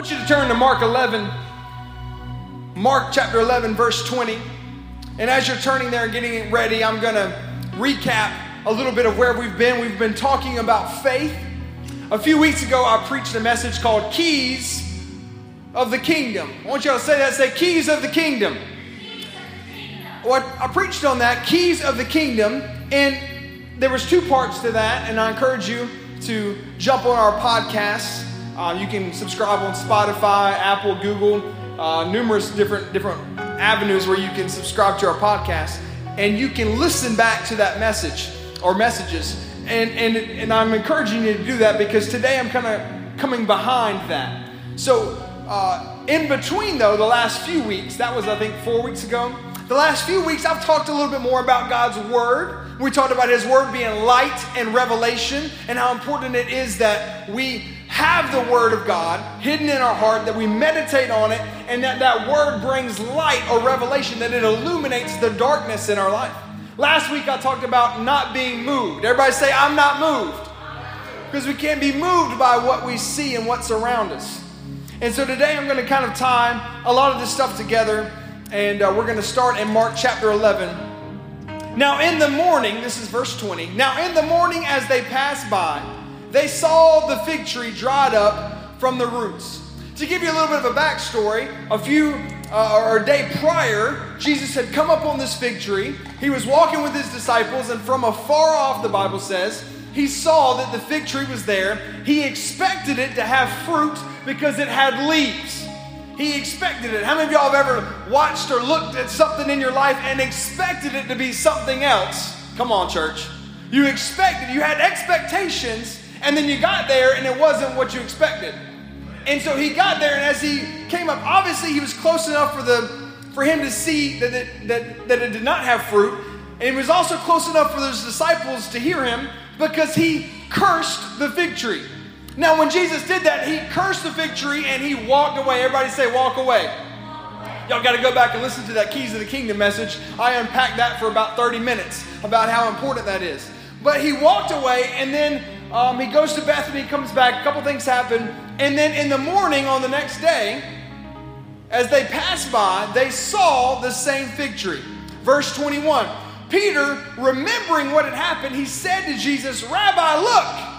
want you to turn to Mark 11, Mark chapter 11, verse 20. And as you're turning there and getting it ready, I'm going to recap a little bit of where we've been. We've been talking about faith. A few weeks ago, I preached a message called Keys of the Kingdom. I want y'all to say that. Say, Keys of the Kingdom. What I preached on that, Keys of the Kingdom, and there was two parts to that, and I encourage you to jump on our podcast. Uh, you can subscribe on Spotify, Apple, Google, uh, numerous different different avenues where you can subscribe to our podcast, and you can listen back to that message or messages. And and and I'm encouraging you to do that because today I'm kind of coming behind that. So uh, in between though, the last few weeks, that was I think four weeks ago. The last few weeks, I've talked a little bit more about God's Word. We talked about His Word being light and revelation, and how important it is that we have the Word of God hidden in our heart, that we meditate on it, and that that Word brings light or revelation, that it illuminates the darkness in our life. Last week, I talked about not being moved. Everybody say, I'm not moved. Because we can't be moved by what we see and what's around us. And so today, I'm going to kind of tie a lot of this stuff together and uh, we're going to start in Mark chapter 11. Now, in the morning, this is verse 20. Now, in the morning, as they passed by, they saw the fig tree dried up from the roots. To give you a little bit of a backstory, a few uh, or a day prior, Jesus had come up on this fig tree. He was walking with his disciples, and from afar off, the Bible says, he saw that the fig tree was there. He expected it to have fruit because it had leaves. He expected it. How many of y'all have ever watched or looked at something in your life and expected it to be something else? Come on, church. You expected, you had expectations, and then you got there and it wasn't what you expected. And so he got there, and as he came up, obviously he was close enough for the for him to see that it, that, that it did not have fruit. And he was also close enough for those disciples to hear him because he cursed the fig tree. Now, when Jesus did that, he cursed the fig tree and he walked away. Everybody say, walk away. Y'all got to go back and listen to that Keys of the Kingdom message. I unpacked that for about 30 minutes about how important that is. But he walked away and then um, he goes to Bethany, he comes back, a couple things happen. And then in the morning on the next day, as they passed by, they saw the same fig tree. Verse 21 Peter, remembering what had happened, he said to Jesus, Rabbi, look,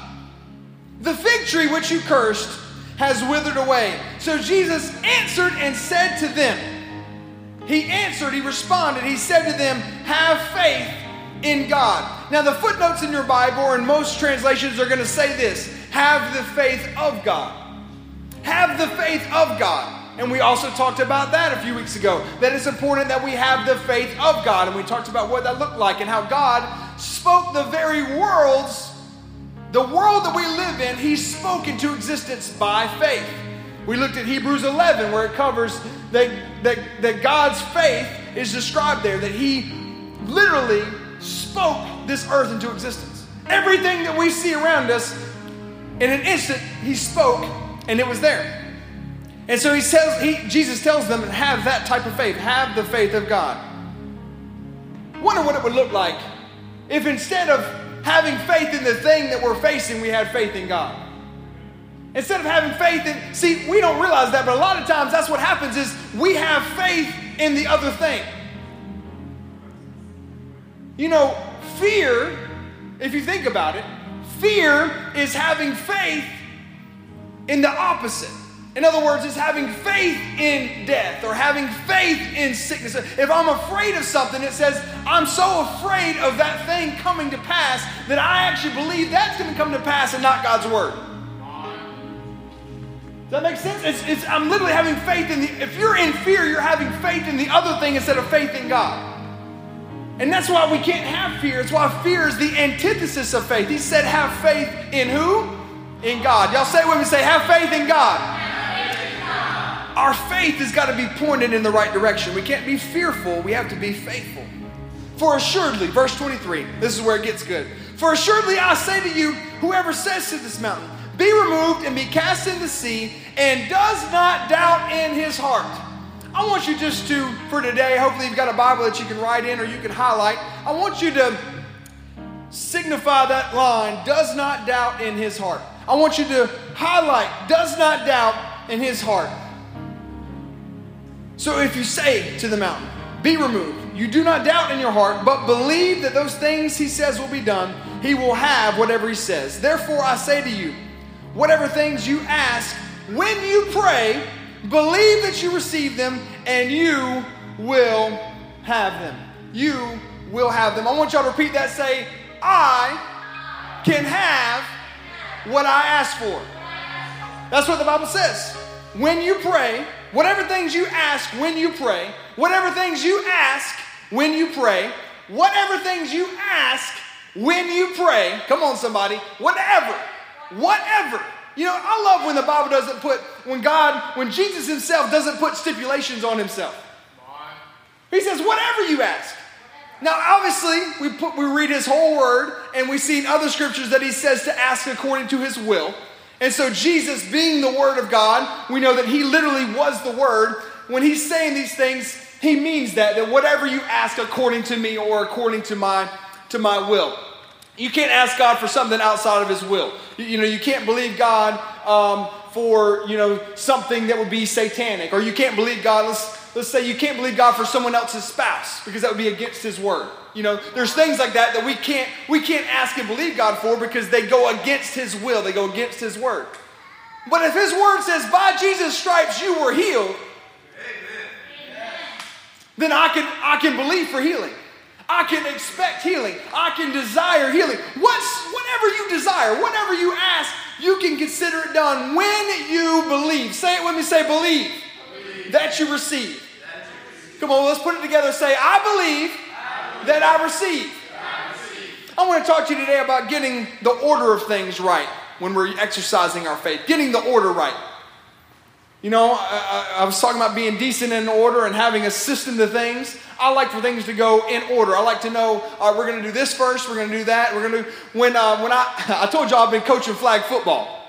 the fig tree which you cursed has withered away. So Jesus answered and said to them, He answered, He responded, He said to them, Have faith in God. Now, the footnotes in your Bible or in most translations are going to say this Have the faith of God. Have the faith of God. And we also talked about that a few weeks ago. That it's important that we have the faith of God. And we talked about what that looked like and how God spoke the very worlds the world that we live in, He spoke into existence by faith. We looked at Hebrews 11, where it covers that, that, that God's faith is described there, that He literally spoke this earth into existence. Everything that we see around us, in an instant, He spoke and it was there. And so he says, he, Jesus tells them, have that type of faith, have the faith of God. Wonder what it would look like if instead of having faith in the thing that we're facing, we had faith in God. Instead of having faith in, see, we don't realize that, but a lot of times that's what happens is we have faith in the other thing. You know, fear, if you think about it, fear is having faith in the opposite. In other words, it's having faith in death or having faith in sickness. If I'm afraid of something, it says, I'm so afraid of that thing coming to pass that I actually believe that's going to come to pass and not God's word. Does that make sense? It's, it's, I'm literally having faith in the, if you're in fear, you're having faith in the other thing instead of faith in God. And that's why we can't have fear. It's why fear is the antithesis of faith. He said, have faith in who? In God. Y'all say it with me, say, have faith in God our faith has got to be pointed in the right direction. We can't be fearful, we have to be faithful. For assuredly, verse 23, this is where it gets good. For assuredly I say to you, whoever says to this mountain, be removed and be cast in the sea, and does not doubt in his heart. I want you just to, for today, hopefully you've got a Bible that you can write in or you can highlight. I want you to signify that line, does not doubt in his heart. I want you to highlight, does not doubt in his heart. So if you say to the mountain, Be removed, you do not doubt in your heart, but believe that those things he says will be done, he will have whatever he says. Therefore, I say to you, whatever things you ask when you pray, believe that you receive them and you will have them. You will have them. I want y'all to repeat that. Say, I can have what I ask for. That's what the Bible says. When you pray, whatever things you ask when you pray, whatever things you ask when you pray, whatever things you ask when you pray, come on, somebody, whatever, whatever. You know, I love when the Bible doesn't put, when God, when Jesus himself doesn't put stipulations on himself. He says, whatever you ask. Now, obviously, we, put, we read his whole word, and we see in other scriptures that he says to ask according to his will. And so, Jesus, being the word of God, we know that he literally was the word. When he's saying these things, he means that, that whatever you ask according to me or according to my, to my will. You can't ask God for something outside of his will. You, know, you can't believe God um, for, you know, something that would be satanic. Or you can't believe God, let's, let's say you can't believe God for someone else's spouse because that would be against his word. You know, there's things like that that we can't we can't ask and believe God for because they go against his will, they go against his word. But if his word says by Jesus stripes you were healed, then I can I can believe for healing. I can expect healing. I can desire healing. What's whatever you desire, whatever you ask, you can consider it done when you believe. Say it with me, say believe that you receive. Come on, let's put it together. Say, I believe that I receive. I want to talk to you today about getting the order of things right when we're exercising our faith, getting the order right. You know, I, I, was talking about being decent in order and having a system to things. I like for things to go in order. I like to know, right, we're going to do this first, we're going to do that, we're going to. When, uh, when I, I told you I've been coaching flag football,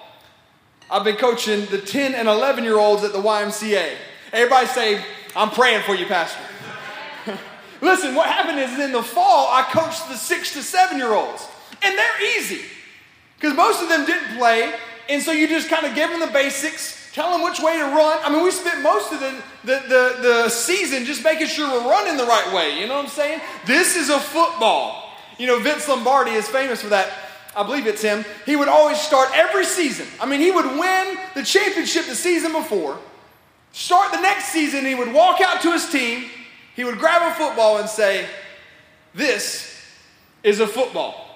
I've been coaching the 10 and 11 year olds at the YMCA. Everybody say, I'm praying for you, Pastor. Listen, what happened is in the fall, I coached the six to seven year olds, and they're easy because most of them didn't play. And so you just kind of give them the basics, tell them which way to run. I mean, we spent most of the, the, the, the season just making sure we're running the right way. You know what I'm saying? This is a football. You know, Vince Lombardi is famous for that. I believe it's him. He would always start every season. I mean, he would win the championship the season before Start the next season, he would walk out to his team, he would grab a football and say, This is a football.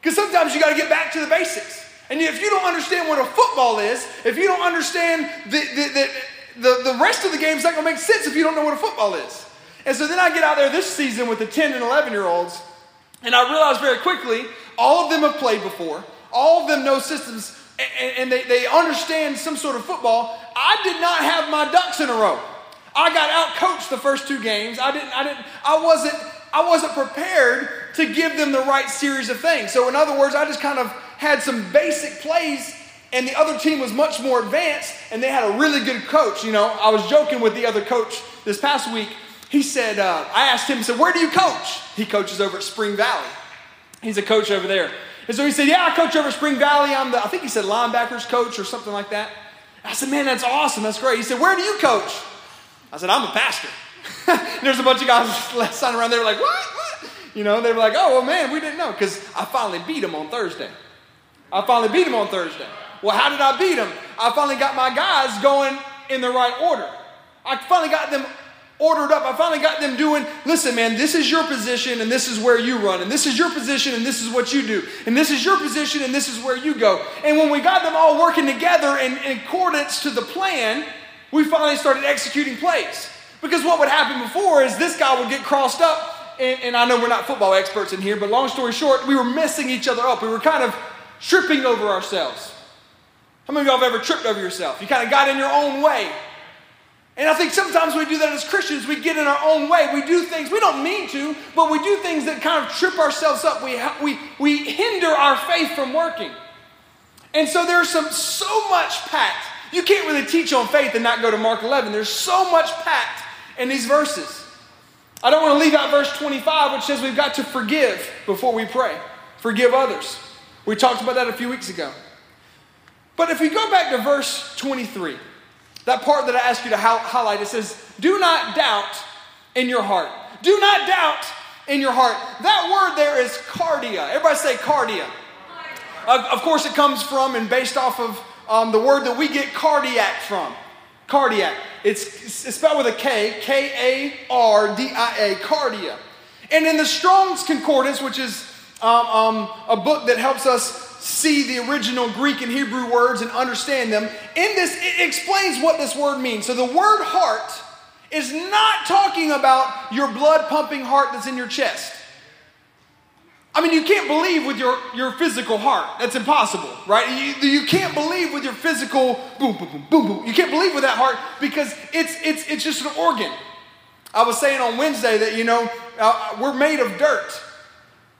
Because sometimes you got to get back to the basics. And if you don't understand what a football is, if you don't understand that the, the, the rest of the game is not going to make sense if you don't know what a football is. And so then I get out there this season with the 10 and 11 year olds, and I realize very quickly all of them have played before, all of them know systems and, and they, they understand some sort of football. I did not have my ducks in a row. I got out coached the first two games. I didn't, I didn't, I wasn't, I wasn't prepared to give them the right series of things. So in other words, I just kind of had some basic plays and the other team was much more advanced and they had a really good coach. You know, I was joking with the other coach this past week. He said, uh, I asked him, I said, where do you coach? He coaches over at Spring Valley. He's a coach over there. And so he said, Yeah, I coach over Spring Valley. I'm the, I think he said linebackers coach or something like that. I said, Man, that's awesome. That's great. He said, Where do you coach? I said, I'm a pastor. There's a bunch of guys standing around there like, What? What? You know, they were like, Oh, well, man, we didn't know because I finally beat him on Thursday. I finally beat him on Thursday. Well, how did I beat him? I finally got my guys going in the right order. I finally got them ordered up. I finally got them doing, listen, man, this is your position and this is where you run, and this is your position and this is what you do, and this is your position and this is where you go. And when we got them all working together in, in accordance to the plan, we finally started executing plays. Because what would happen before is this guy would get crossed up, and, and I know we're not football experts in here, but long story short, we were messing each other up. We were kind of tripping over ourselves. How many of y'all have ever tripped over yourself? You kind of got in your own way. And I think sometimes we do that as Christians. We get in our own way. We do things, we don't mean to, but we do things that kind of trip ourselves up. We, we, we hinder our faith from working. And so there's some so much packed. You can't really teach on faith and not go to Mark 11. There's so much packed in these verses. I don't want to leave out verse 25, which says we've got to forgive before we pray. Forgive others. We talked about that a few weeks ago. But if we go back to verse 23, That part that I asked you to highlight, it says, Do not doubt in your heart. Do not doubt in your heart. That word there is kardia. Everybody say kardia. Of course, it comes from and based off of um, the word that we get cardiac from. Cardiac. It's, it's spelled with a K, K A R D I A, kardia. And in the Strong's Concordance, which is um, um, a book that helps us see the original Greek and Hebrew words and understand them, in this, it explains what this word means. So the word heart is not talking about your blood pumping heart that's in your chest. I mean, you can't believe with your, your physical heart. That's impossible, right? You, you can't believe with your physical boom, boom, boom, boom, boom. You can't believe with that heart because it's, it's, it's just an organ. I was saying on Wednesday that, you know, uh, we're made of dirt.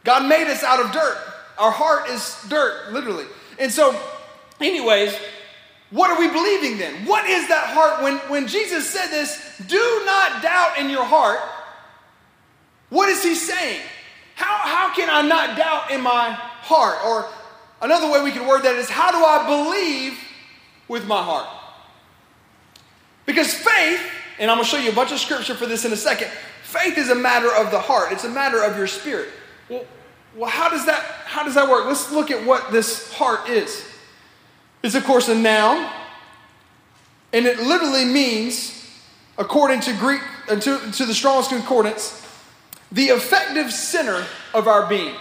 God made us out of dirt. Our heart is dirt, literally. And so, anyways, what are we believing then? What is that heart? When, when Jesus said this, do not doubt in your heart, what is he saying? How, how can I not doubt in my heart? Or another way we can word that is, how do I believe with my heart? Because faith, and I'm going to show you a bunch of scripture for this in a second, faith is a matter of the heart, it's a matter of your spirit. Well, how, does that, how does that work? Let's look at what this heart is. It's, of course, a noun, and it literally means, according to Greek, uh, to, to the Strong's Concordance, the effective center of our being.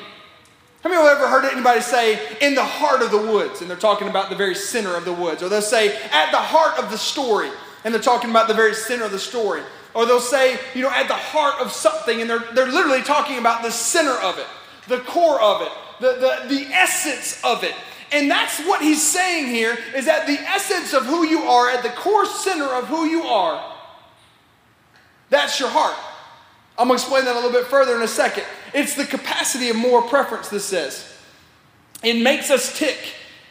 How many of you have ever heard anybody say, in the heart of the woods? And they're talking about the very center of the woods. Or they'll say, at the heart of the story. And they're talking about the very center of the story. Or they'll say, you know, at the heart of something. And they're, they're literally talking about the center of it, the core of it, the, the, the essence of it. And that's what he's saying here is that the essence of who you are, at the core center of who you are, that's your heart. I'm going to explain that a little bit further in a second. It's the capacity of moral preference, this says. It makes us tick.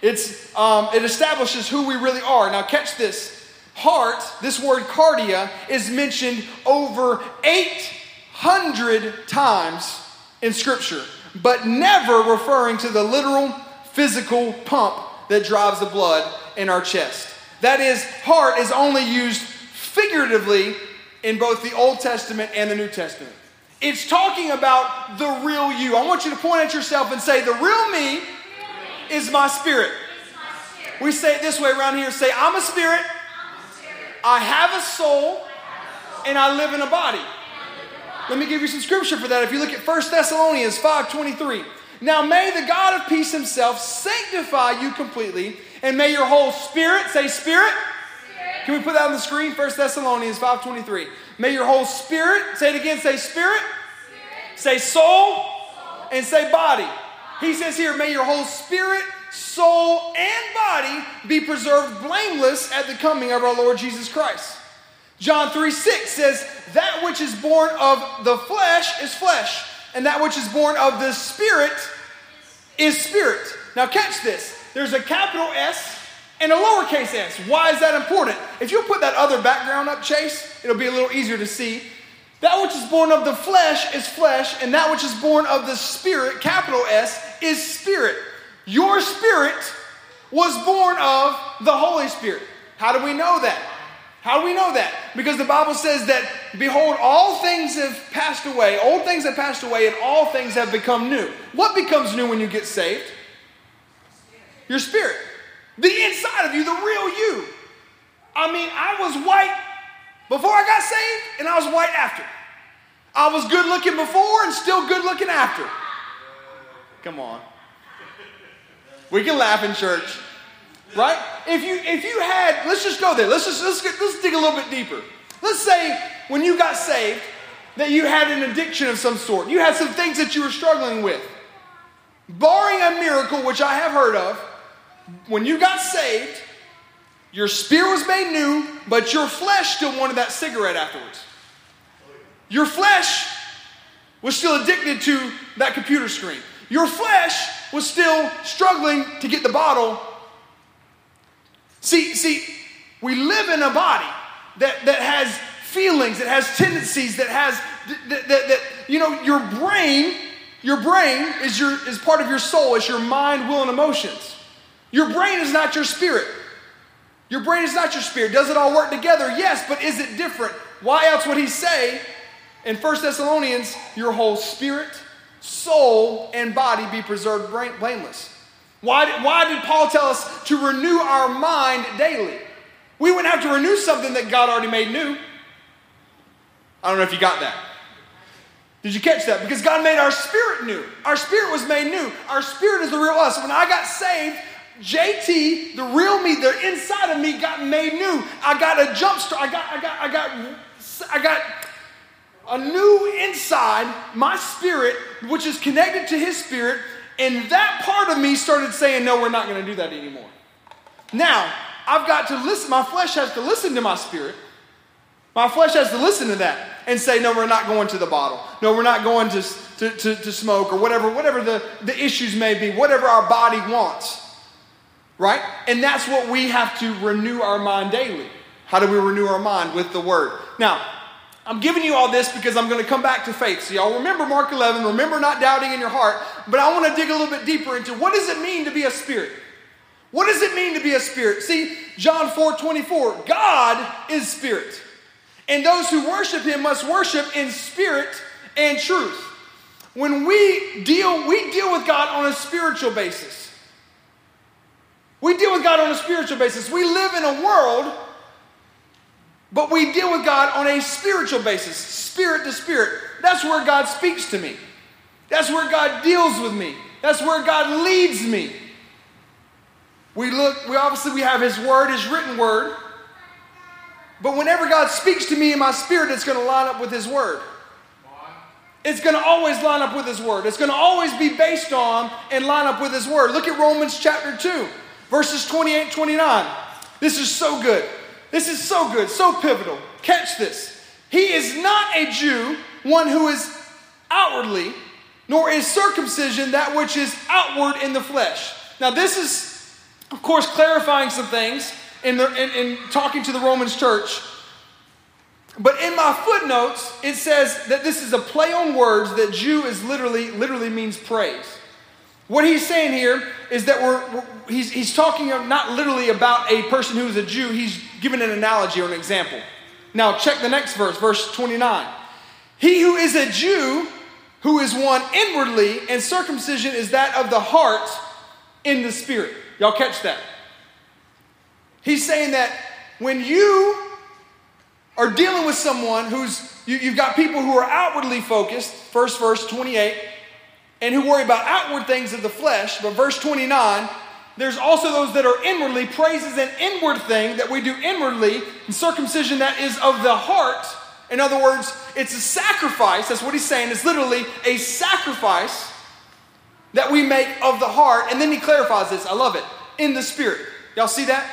It's, um, it establishes who we really are. Now, catch this. Heart, this word kardia, is mentioned over 800 times in Scripture, but never referring to the literal physical pump that drives the blood in our chest. That is, heart is only used figuratively in both the Old Testament and the New Testament. It's talking about the real you. I want you to point at yourself and say, The real me is my spirit. We say it this way around here say, I'm a spirit, I have a soul, and I live in a body. Let me give you some scripture for that. If you look at 1 Thessalonians 5:23. Now may the God of peace himself sanctify you completely, and may your whole spirit, say spirit, can we put that on the screen? 1 Thessalonians 5.23. May your whole spirit, say it again, say spirit, spirit. say soul, soul, and say body. He says here, may your whole spirit, soul, and body be preserved blameless at the coming of our Lord Jesus Christ. John 3 6 says, That which is born of the flesh is flesh, and that which is born of the spirit is spirit. Now, catch this. There's a capital S and a lowercase s. Why is that important? If you put that other background up, Chase, it'll be a little easier to see. That which is born of the flesh is flesh, and that which is born of the spirit, capital S, is spirit. Your spirit was born of the Holy Spirit. How do we know that? How do we know that? Because the Bible says that, behold, all things have passed away, old things have passed away, and all things have become new. What becomes new when you get saved? Your spirit. The inside of you, the real you. I mean, I was white before I got saved, and I was white after. I was good looking before and still good looking after. Come on. We can laugh in church. Right? If you if you had, let's just go there. Let's just let's get, let's dig a little bit deeper. Let's say when you got saved that you had an addiction of some sort. You had some things that you were struggling with. Barring a miracle, which I have heard of, when you got saved, your spirit was made new, but your flesh still wanted that cigarette afterwards. Your flesh was still addicted to that computer screen. Your flesh was still struggling to get the bottle. See, see, we live in a body that, that has feelings, that has tendencies, that has that, that, that you know, your brain, your brain is your is part of your soul, it's your mind, will, and emotions. Your brain is not your spirit. Your brain is not your spirit. Does it all work together? Yes, but is it different? Why else would he say in 1 Thessalonians, your whole spirit, soul, and body be preserved blameless? Why, why did Paul tell us to renew our mind daily? We wouldn't have to renew something that God already made new. I don't know if you got that. Did you catch that? Because God made our spirit new. Our spirit was made new. Our spirit is the real us. When I got saved, JT, the real me, the inside of me got made new. I got a jump start. I got, I got, I got, I got a new inside, my spirit, which is connected to his spirit, and that part of me started saying, No, we're not going to do that anymore. Now, I've got to listen, my flesh has to listen to my spirit. My flesh has to listen to that and say, no, we're not going to the bottle. No, we're not going to, to, to, to smoke or whatever, whatever the, the issues may be, whatever our body wants. Right? And that's what we have to renew our mind daily. How do we renew our mind? With the word. Now, I'm giving you all this because I'm going to come back to faith. So, y'all remember Mark 11, remember not doubting in your heart, but I want to dig a little bit deeper into what does it mean to be a spirit? What does it mean to be a spirit? See, John 4 24, God is spirit. And those who worship him must worship in spirit and truth. When we deal, we deal with God on a spiritual basis. We deal with God on a spiritual basis. We live in a world, but we deal with God on a spiritual basis, spirit to spirit. That's where God speaks to me. That's where God deals with me. That's where God leads me. We look, we obviously we have his word, his written word. But whenever God speaks to me in my spirit, it's going to line up with His Word. It's going to always line up with His Word. It's going to always be based on and line up with His Word. Look at Romans chapter 2, verses 28 29. This is so good. This is so good, so pivotal. Catch this. He is not a Jew, one who is outwardly, nor is circumcision that which is outward in the flesh. Now, this is, of course, clarifying some things in, the, in, in talking to the Romans church. But in my footnotes, it says that this is a play on words that Jew is literally, literally means praise. What he's saying here is that we're, we're he's, he's talking of not literally about a person who is a Jew, he's giving an analogy or an example. Now, check the next verse, verse 29. He who is a Jew, who is one inwardly, and circumcision is that of the heart in the spirit. Y'all catch that? He's saying that when you are dealing with someone who's, you, have got people who are outwardly focused, first verse 28, and who worry about outward things of the flesh, but verse 29, there's also those that are inwardly. Praise is an inward thing that we do inwardly, and circumcision that is of the heart. In other words, it's a sacrifice. That's what he's saying. It's literally a sacrifice that we make of the heart. And then he clarifies this. I love it. In the spirit. Y'all see that?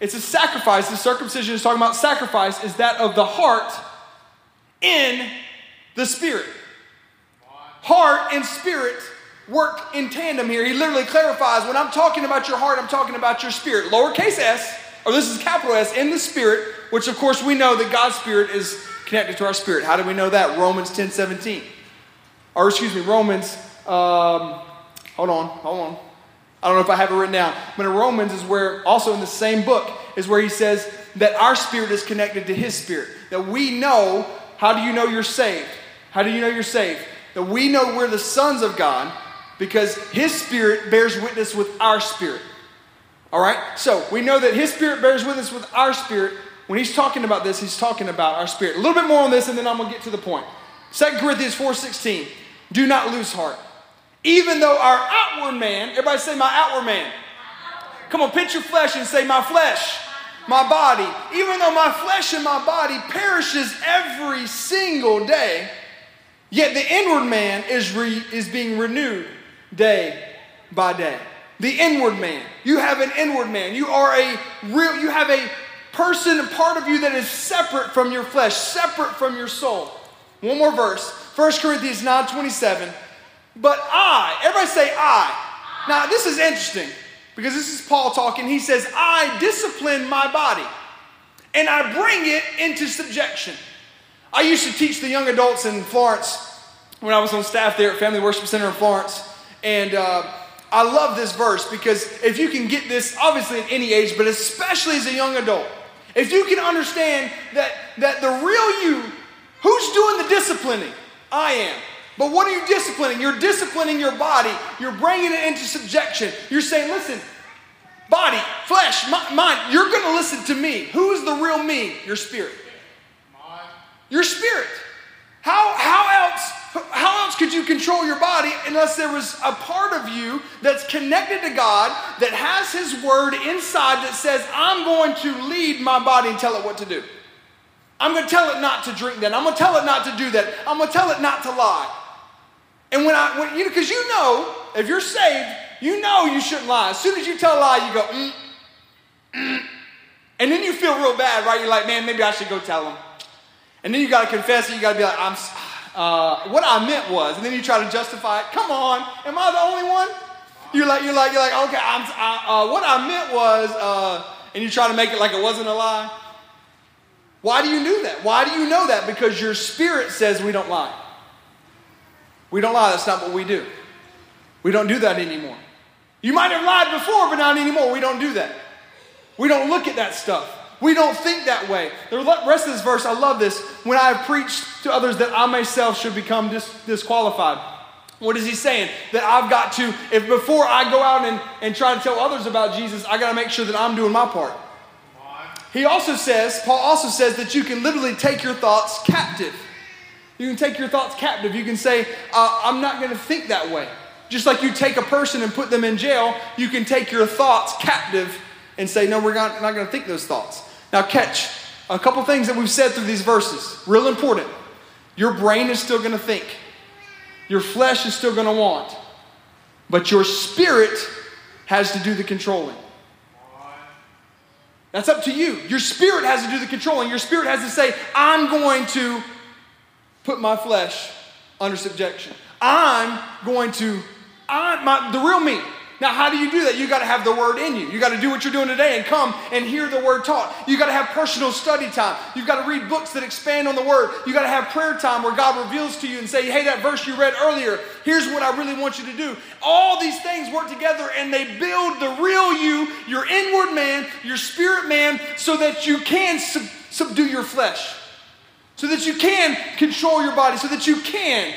It's a sacrifice. The circumcision is talking about sacrifice, is that of the heart in the spirit. Heart and spirit work in tandem here. He literally clarifies when I'm talking about your heart, I'm talking about your spirit. Lowercase s, or this is capital S, in the spirit, which of course we know that God's spirit is connected to our spirit. How do we know that? Romans 10 17. Or excuse me, Romans, um, hold on, hold on. I don't know if I have it written down, but in Romans is where, also in the same book, is where he says that our spirit is connected to his spirit. That we know, how do you know you're saved? How do you know you're saved? That we know we're the sons of God because his spirit bears witness with our spirit. All right? So we know that his spirit bears witness with our spirit. When he's talking about this, he's talking about our spirit. A little bit more on this, and then I'm going to get to the point. 2 Corinthians 4.16, do not lose heart. Even though our outward man, everybody say, my outward man. Come on, pinch your flesh and say, my flesh, my body. Even though my flesh and my body perishes every single day, yet the inward man is, re, is being renewed day by day. The inward man. You have an inward man. You are a real, you have a person, a part of you that is separate from your flesh, separate from your soul. One more verse. 1 Corinthians 9 27. But I, everybody say I. Now, this is interesting because this is Paul talking. He says, I discipline my body and I bring it into subjection. I used to teach the young adults in Florence when I was on staff there at Family Worship Center in Florence. And uh, I love this verse because if you can get this, obviously at any age, but especially as a young adult, if you can understand that, that the real you, who's doing the disciplining? I am. But what are you disciplining? You're disciplining your body. You're bringing it into subjection. You're saying, listen, body, flesh, mind, you're going to listen to me. Who is the real me? Your spirit. Your spirit. How, how else how else could you control your body unless there was a part of you that's connected to God that has His word inside that says, I'm going to lead my body and tell it what to do? I'm going to tell it not to drink that. I'm going to tell it not to do that. I'm going to tell it not to lie. And when I, when, you know, because you know, if you're saved, you know you shouldn't lie. As soon as you tell a lie, you go, mm, mm. And then you feel real bad, right? You're like, man, maybe I should go tell him. And then you got to confess it. You got to be like, I'm, uh, what I meant was, and then you try to justify it. Come on, am I the only one? You're like, you're like, you're like, okay, I'm, I, uh, what I meant was, uh, and you try to make it like it wasn't a lie. Why do you do that? Why do you know that? Because your spirit says we don't lie. We don't lie. That's not what we do. We don't do that anymore. You might have lied before, but not anymore. We don't do that. We don't look at that stuff. We don't think that way. The rest of this verse, I love this. When I have preached to others that I myself should become dis- disqualified. What is he saying? That I've got to, if before I go out and, and try to tell others about Jesus, I got to make sure that I'm doing my part. He also says, Paul also says that you can literally take your thoughts captive. You can take your thoughts captive. You can say, uh, I'm not going to think that way. Just like you take a person and put them in jail, you can take your thoughts captive and say, No, we're not, not going to think those thoughts. Now, catch a couple things that we've said through these verses. Real important. Your brain is still going to think, your flesh is still going to want, but your spirit has to do the controlling. That's up to you. Your spirit has to do the controlling. Your spirit has to say, I'm going to put my flesh under subjection. I'm going to, I, my, the real me, now, how do you do that? You got to have the word in you. You got to do what you're doing today and come and hear the word taught. You got to have personal study time. You've got to read books that expand on the word. You got to have prayer time where God reveals to you and say, "Hey, that verse you read earlier, here's what I really want you to do." All these things work together and they build the real you, your inward man, your spirit man, so that you can sub- subdue your flesh. So that you can control your body, so that you can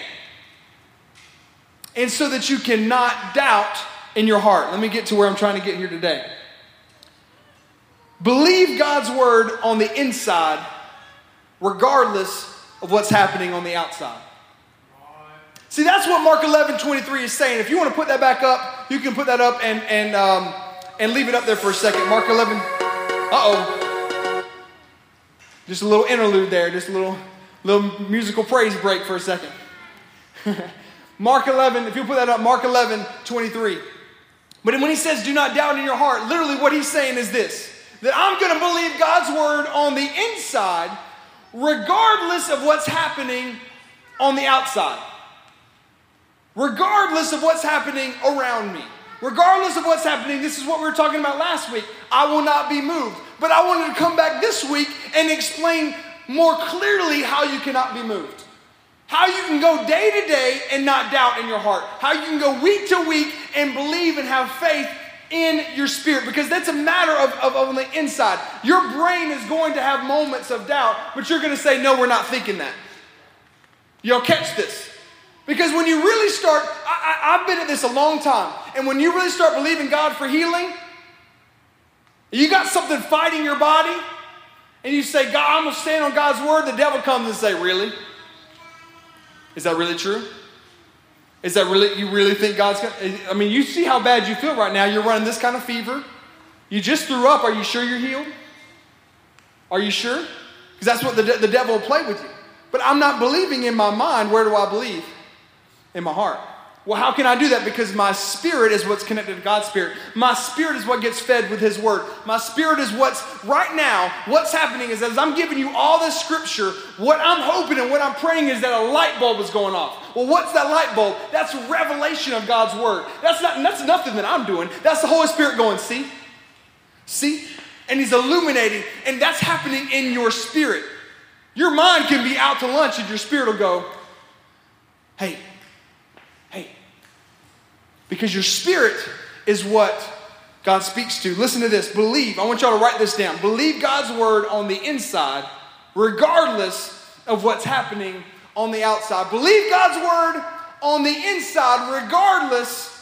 and so that you cannot doubt in your heart. Let me get to where I'm trying to get here today. Believe God's word on the inside, regardless of what's happening on the outside. See, that's what Mark 11 23 is saying. If you want to put that back up, you can put that up and, and, um, and leave it up there for a second. Mark 11. Uh oh. Just a little interlude there, just a little, little musical praise break for a second. Mark 11, if you put that up, Mark 11 23. But when he says, do not doubt in your heart, literally what he's saying is this that I'm going to believe God's word on the inside, regardless of what's happening on the outside, regardless of what's happening around me. Regardless of what's happening, this is what we were talking about last week. I will not be moved. But I wanted to come back this week and explain more clearly how you cannot be moved. How you can go day to day and not doubt in your heart. How you can go week to week and believe and have faith in your spirit because that's a matter of, of, of on the inside. Your brain is going to have moments of doubt, but you're going to say, No, we're not thinking that. You'll catch this. Because when you really start, I, have been at this a long time, and when you really start believing God for healing, you got something fighting your body, and you say, God, I'm going to stand on God's word, the devil comes and say, Really? Is that really true? Is that really, you really think God's gonna, I mean, you see how bad you feel right now. You're running this kind of fever. You just threw up. Are you sure you're healed? Are you sure? Because that's what the, the devil will play with you. But I'm not believing in my mind. Where do I believe? In my heart. Well, how can I do that? Because my spirit is what's connected to God's spirit. My spirit is what gets fed with His word. My spirit is what's right now, what's happening is as I'm giving you all this scripture, what I'm hoping and what I'm praying is that a light bulb is going off. Well, what's that light bulb? That's revelation of God's word. That's not that's nothing that I'm doing. That's the Holy Spirit going, see? See? And He's illuminating, and that's happening in your spirit. Your mind can be out to lunch, and your spirit will go, hey, Because your spirit is what God speaks to. Listen to this. Believe. I want y'all to write this down. Believe God's word on the inside, regardless of what's happening on the outside. Believe God's word on the inside, regardless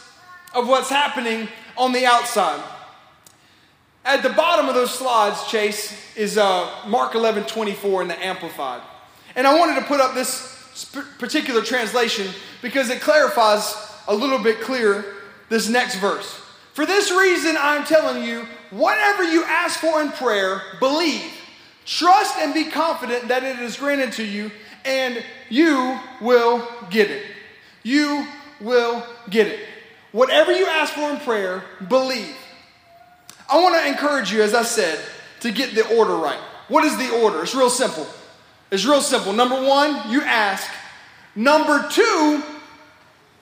of what's happening on the outside. At the bottom of those slides, Chase, is uh, Mark 11 24 in the Amplified. And I wanted to put up this particular translation because it clarifies a little bit clearer this next verse. For this reason, I'm telling you, whatever you ask for in prayer, believe, trust, and be confident that it is granted to you, and you will get it. You will get it. Whatever you ask for in prayer, believe. I want to encourage you, as I said, to get the order right. What is the order? It's real simple. It's real simple. Number one, you ask. Number two,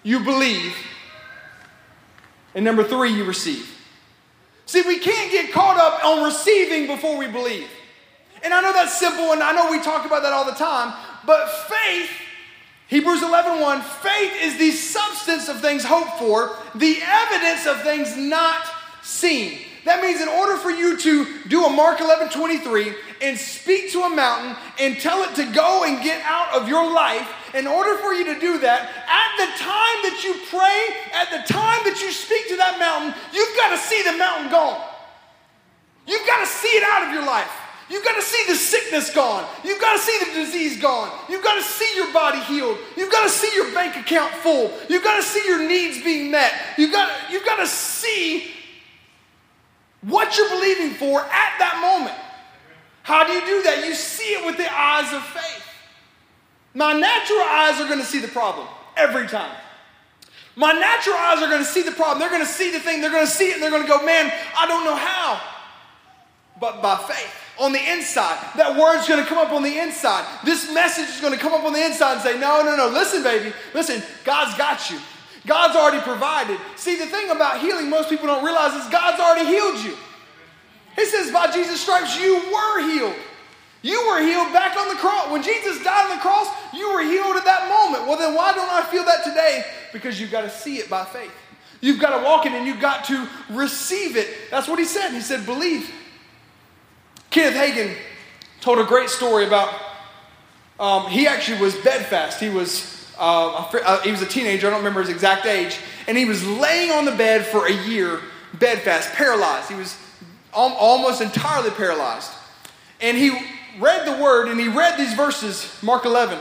you believe. And number three, you receive. See, we can't get caught up on receiving before we believe. And I know that's simple, and I know we talk about that all the time, but faith, Hebrews 11 1, faith is the substance of things hoped for, the evidence of things not seen. That means in order for you to do a Mark 11 23 and speak to a mountain and tell it to go and get out of your life, in order for you to do that, at the time that you pray, at the time that you speak to that mountain, you've got to see the mountain gone. You've got to see it out of your life. You've got to see the sickness gone. You've got to see the disease gone. You've got to see your body healed. You've got to see your bank account full. You've got to see your needs being met. You've got, you've got to see what you're believing for at that moment. How do you do that? You see it with the eyes of faith. My natural eyes are going to see the problem every time. My natural eyes are going to see the problem. They're going to see the thing. They're going to see it and they're going to go, man, I don't know how. But by faith, on the inside, that word's going to come up on the inside. This message is going to come up on the inside and say, no, no, no, listen, baby. Listen, God's got you. God's already provided. See, the thing about healing, most people don't realize is God's already healed you. He says, by Jesus' stripes, you were healed. You were healed back on the cross. When Jesus died on the cross, you were healed at that moment. Well, then why don't I feel that today? Because you've got to see it by faith. You've got to walk in and you've got to receive it. That's what he said. He said, believe. Kenneth Hagin told a great story about, um, he actually was bedfast. He was uh, uh, he was a teenager, I don't remember his exact age, and he was laying on the bed for a year, bedfast, paralyzed. He was al- almost entirely paralyzed. And he read the word and he read these verses, Mark 11.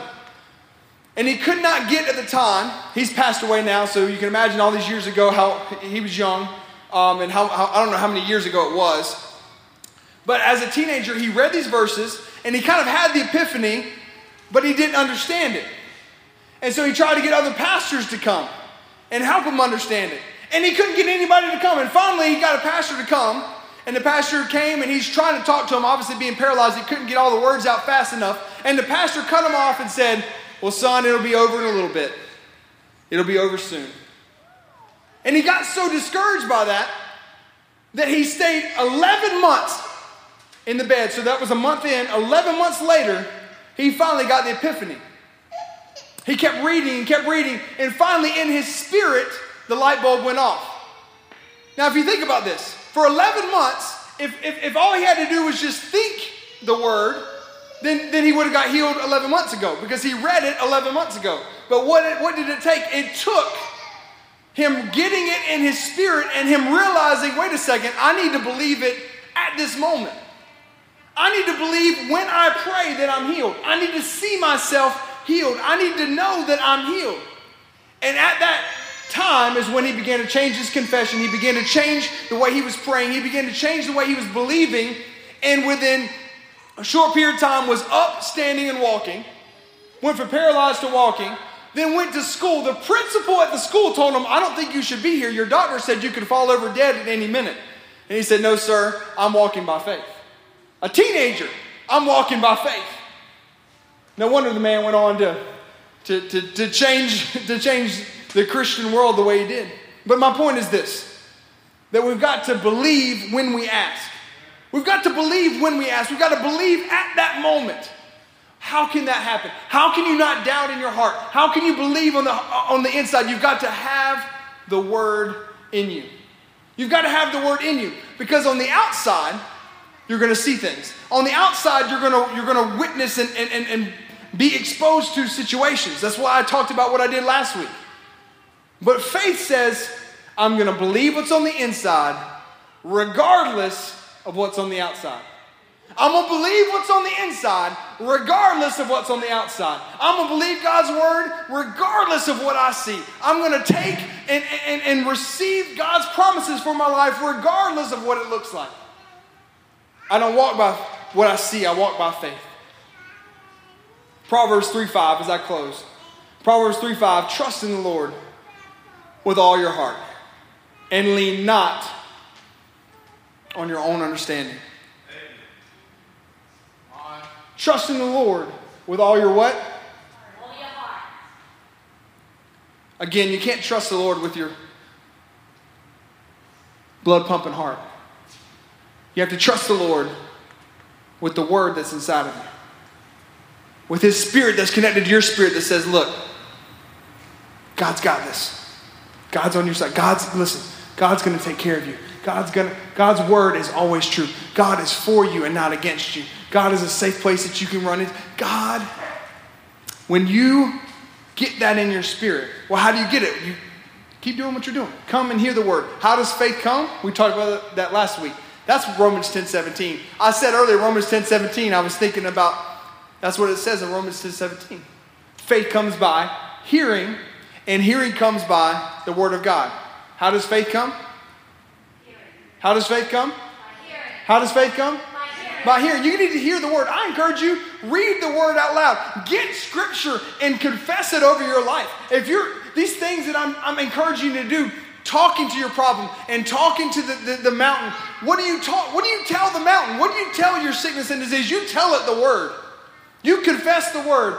And he could not get at the time, he's passed away now, so you can imagine all these years ago how he was young um, and how, how, I don't know how many years ago it was. But as a teenager, he read these verses and he kind of had the epiphany, but he didn't understand it. And so he tried to get other pastors to come and help him understand it. And he couldn't get anybody to come. And finally, he got a pastor to come. And the pastor came and he's trying to talk to him, obviously being paralyzed. He couldn't get all the words out fast enough. And the pastor cut him off and said, Well, son, it'll be over in a little bit. It'll be over soon. And he got so discouraged by that that he stayed 11 months in the bed. So that was a month in. 11 months later, he finally got the epiphany. He kept reading and kept reading, and finally, in his spirit, the light bulb went off. Now, if you think about this, for 11 months, if, if, if all he had to do was just think the word, then, then he would have got healed 11 months ago because he read it 11 months ago. But what, what did it take? It took him getting it in his spirit and him realizing wait a second, I need to believe it at this moment. I need to believe when I pray that I'm healed. I need to see myself healed. I need to know that I'm healed. And at that time is when he began to change his confession. He began to change the way he was praying. He began to change the way he was believing. And within a short period of time was up, standing, and walking. Went from paralyzed to walking. Then went to school. The principal at the school told him, I don't think you should be here. Your doctor said you could fall over dead at any minute. And he said, No, sir, I'm walking by faith. A teenager, I'm walking by faith. No wonder the man went on to, to, to, to, change, to change the Christian world the way he did. But my point is this that we've got to believe when we ask. We've got to believe when we ask. We've got to believe at that moment. How can that happen? How can you not doubt in your heart? How can you believe on the, on the inside? You've got to have the word in you. You've got to have the word in you because on the outside, you're going to see things. On the outside, you're going to, you're going to witness and, and, and, and be exposed to situations. That's why I talked about what I did last week. But faith says, I'm going to believe what's on the inside, regardless of what's on the outside. I'm going to believe what's on the inside, regardless of what's on the outside. I'm going to believe God's word, regardless of what I see. I'm going to take and, and, and receive God's promises for my life, regardless of what it looks like. I don't walk by what I see, I walk by faith. Proverbs 3 5 as I close. Proverbs 3 5, trust in the Lord with all your heart and lean not on your own understanding. Trust in the Lord with all your what? All your heart. Again, you can't trust the Lord with your blood pumping heart. You have to trust the Lord with the word that's inside of you. With his spirit that's connected to your spirit that says, look, God's got this. God's on your side. God's, listen, God's going to take care of you. God's to, God's word is always true. God is for you and not against you. God is a safe place that you can run into. God, when you get that in your spirit, well, how do you get it? You keep doing what you're doing. Come and hear the word. How does faith come? We talked about that last week. That's Romans 10 17. I said earlier, Romans 10 17, I was thinking about that's what it says in Romans 10 17. Faith comes by hearing, and hearing comes by the word of God. How does faith come? How does faith come? How does faith come? By hearing. You need to hear the word. I encourage you, read the word out loud. Get scripture and confess it over your life. If you're these things that I'm, I'm encouraging you to do, talking to your problem and talking to the, the, the, mountain. What do you talk? What do you tell the mountain? What do you tell your sickness and disease? You tell it the word. You confess the word.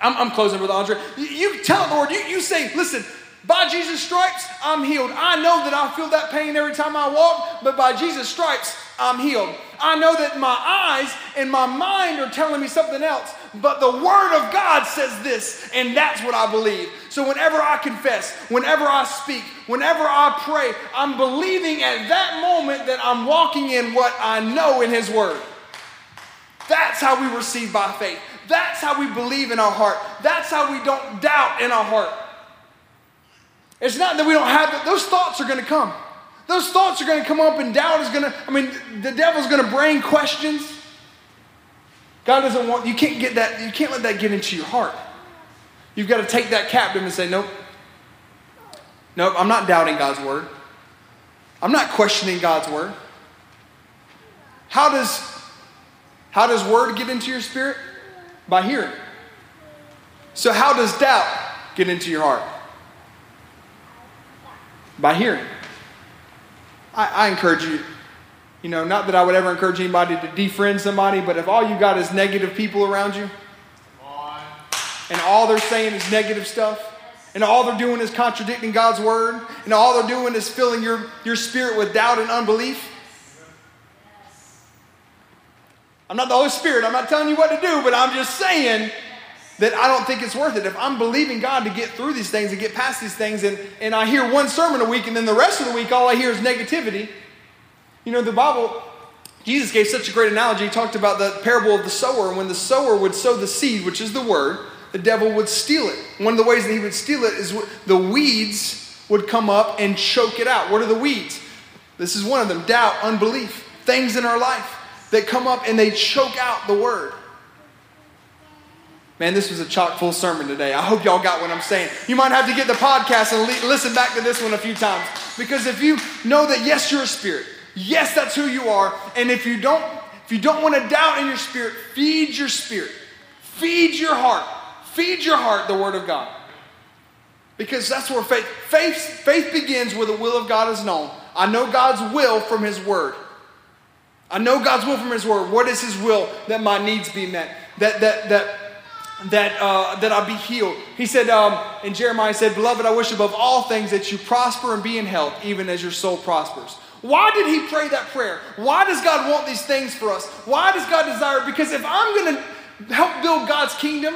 I'm, I'm closing with Andre. You, tell the word. You, you say, listen, by Jesus' stripes, I'm healed. I know that I feel that pain every time I walk, but by Jesus' stripes, I'm healed. I know that my eyes and my mind are telling me something else, but the Word of God says this, and that's what I believe. So whenever I confess, whenever I speak, whenever I pray, I'm believing at that moment that I'm walking in what I know in His Word. That's how we receive by faith. That's how we believe in our heart. That's how we don't doubt in our heart. It's not that we don't have it, those thoughts are going to come. Those thoughts are going to come up, and doubt is going to, I mean, the devil's going to bring questions. God doesn't want, you can't get that, you can't let that get into your heart. You've got to take that captive and say, nope, nope, I'm not doubting God's word. I'm not questioning God's word. How does, how does word get into your spirit? By hearing. So how does doubt get into your heart? By hearing. I, I encourage you, you know, not that I would ever encourage anybody to defriend somebody, but if all you got is negative people around you, and all they're saying is negative stuff, and all they're doing is contradicting God's word, and all they're doing is filling your, your spirit with doubt and unbelief. I'm not the Holy Spirit, I'm not telling you what to do, but I'm just saying that I don't think it's worth it. If I'm believing God to get through these things and get past these things, and, and I hear one sermon a week, and then the rest of the week all I hear is negativity, you know, the Bible, Jesus gave such a great analogy. He talked about the parable of the sower, and when the sower would sow the seed, which is the word, the devil would steal it. One of the ways that he would steal it is the weeds would come up and choke it out. What are the weeds? This is one of them doubt, unbelief, things in our life that come up and they choke out the word. Man, this was a chock full sermon today. I hope y'all got what I'm saying. You might have to get the podcast and le- listen back to this one a few times. Because if you know that yes, you're a spirit, yes, that's who you are, and if you don't, if you don't want to doubt in your spirit, feed your spirit, feed your heart, feed your heart the word of God. Because that's where faith, faith, faith begins where the will of God is known. I know God's will from His word. I know God's will from His word. What is His will that my needs be met? That that that that, uh, that I be healed. He said, um, in Jeremiah said, Beloved, I wish above all things that you prosper and be in health, even as your soul prospers. Why did he pray that prayer? Why does God want these things for us? Why does God desire? it? Because if I'm going to help build God's kingdom,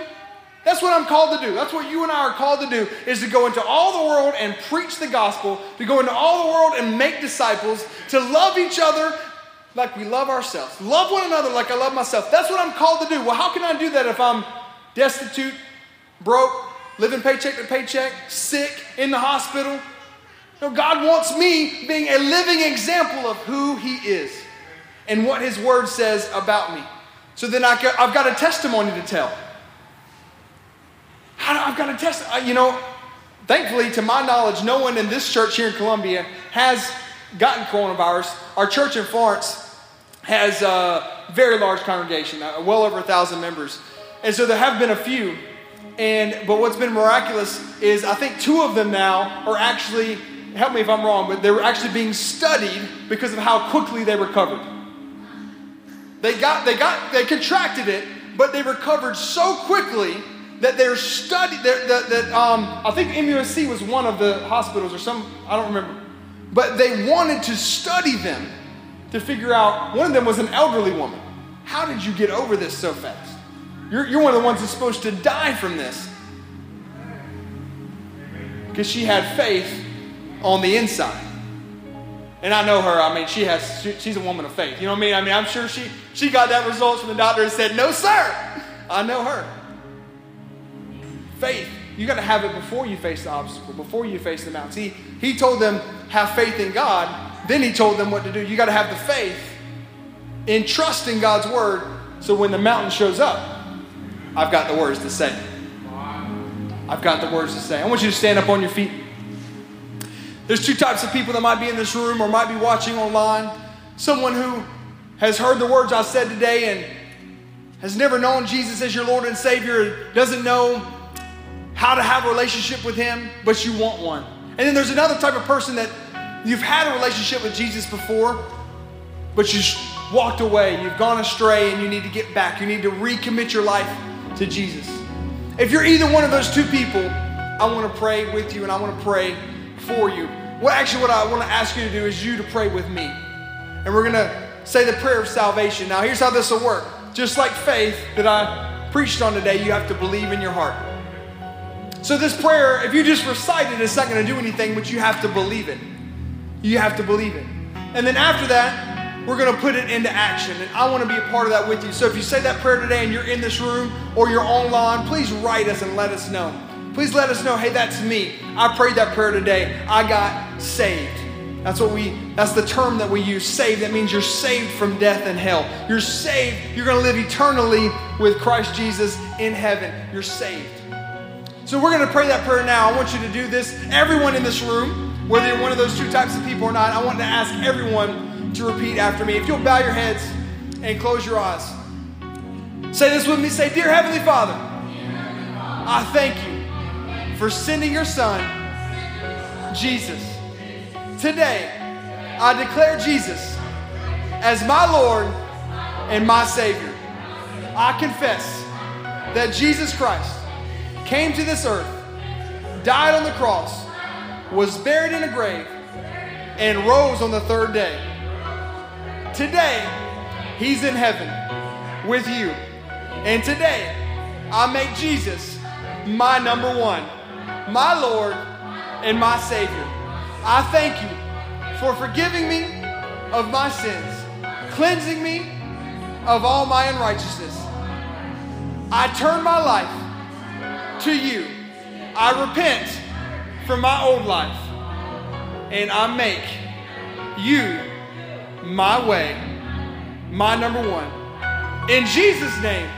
That's what I'm called to do. That's what you and I are called to do is to go into all the world and preach the gospel, to go into all the world and make disciples, to love each other like we love ourselves. Love one another like I love myself. That's what I'm called to do. Well, how can I do that if I'm destitute, broke, living paycheck to paycheck, sick, in the hospital? No, God wants me being a living example of who He is and what His Word says about me. So then I have got a testimony to tell. I've got a test. Uh, you know, thankfully, to my knowledge, no one in this church here in Columbia has gotten coronavirus. Our church in Florence has a very large congregation, uh, well over a thousand members. And so there have been a few. And but what's been miraculous is I think two of them now are actually help me if I'm wrong, but they were actually being studied because of how quickly they recovered. They got they got they contracted it, but they recovered so quickly that they're studied that, that, that um, I think MUSC was one of the hospitals or some I don't remember, but they wanted to study them to figure out. One of them was an elderly woman. How did you get over this so fast? You're, you're one of the ones that's supposed to die from this because she had faith on the inside. And I know her. I mean, she has. She, she's a woman of faith. You know what I mean? I mean, I'm sure she she got that results from the doctor and said, "No, sir." I know her. Faith. You got to have it before you face the obstacle, before you face the mountain. See, he told them have faith in God. Then he told them what to do. You got to have the faith in trusting God's word. So when the mountain shows up, I've got the words to say. I've got the words to say. I want you to stand up on your feet. There's two types of people that might be in this room or might be watching online. Someone who has heard the words I said today and has never known Jesus as your Lord and Savior, doesn't know how to have a relationship with Him, but you want one. And then there's another type of person that you've had a relationship with Jesus before, but you've walked away, you've gone astray, and you need to get back. You need to recommit your life to Jesus. If you're either one of those two people, I want to pray with you and I want to pray for you. Well, actually, what I want to ask you to do is you to pray with me. And we're going to say the prayer of salvation. Now, here's how this will work. Just like faith that I preached on today, you have to believe in your heart. So, this prayer, if you just recite it, it's not going to do anything, but you have to believe it. You have to believe it. And then after that, we're going to put it into action. And I want to be a part of that with you. So, if you say that prayer today and you're in this room or you're online, please write us and let us know. Please let us know, hey, that's me. I prayed that prayer today. I got saved. That's what we that's the term that we use, saved. That means you're saved from death and hell. You're saved. You're going to live eternally with Christ Jesus in heaven. You're saved. So we're going to pray that prayer now. I want you to do this. Everyone in this room, whether you're one of those two types of people or not, I want to ask everyone to repeat after me. If you'll bow your heads and close your eyes. Say this with me. Say, "Dear heavenly Father, I thank you for sending your son, Jesus. Today, I declare Jesus as my Lord and my Savior. I confess that Jesus Christ came to this earth, died on the cross, was buried in a grave, and rose on the third day. Today, He's in heaven with you. And today, I make Jesus my number one my Lord and my Savior. I thank you for forgiving me of my sins, cleansing me of all my unrighteousness. I turn my life to you. I repent from my old life and I make you my way, my number one. In Jesus' name.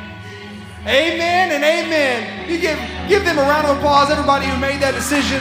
Amen and amen. You give, give them a round of applause, everybody who made that decision.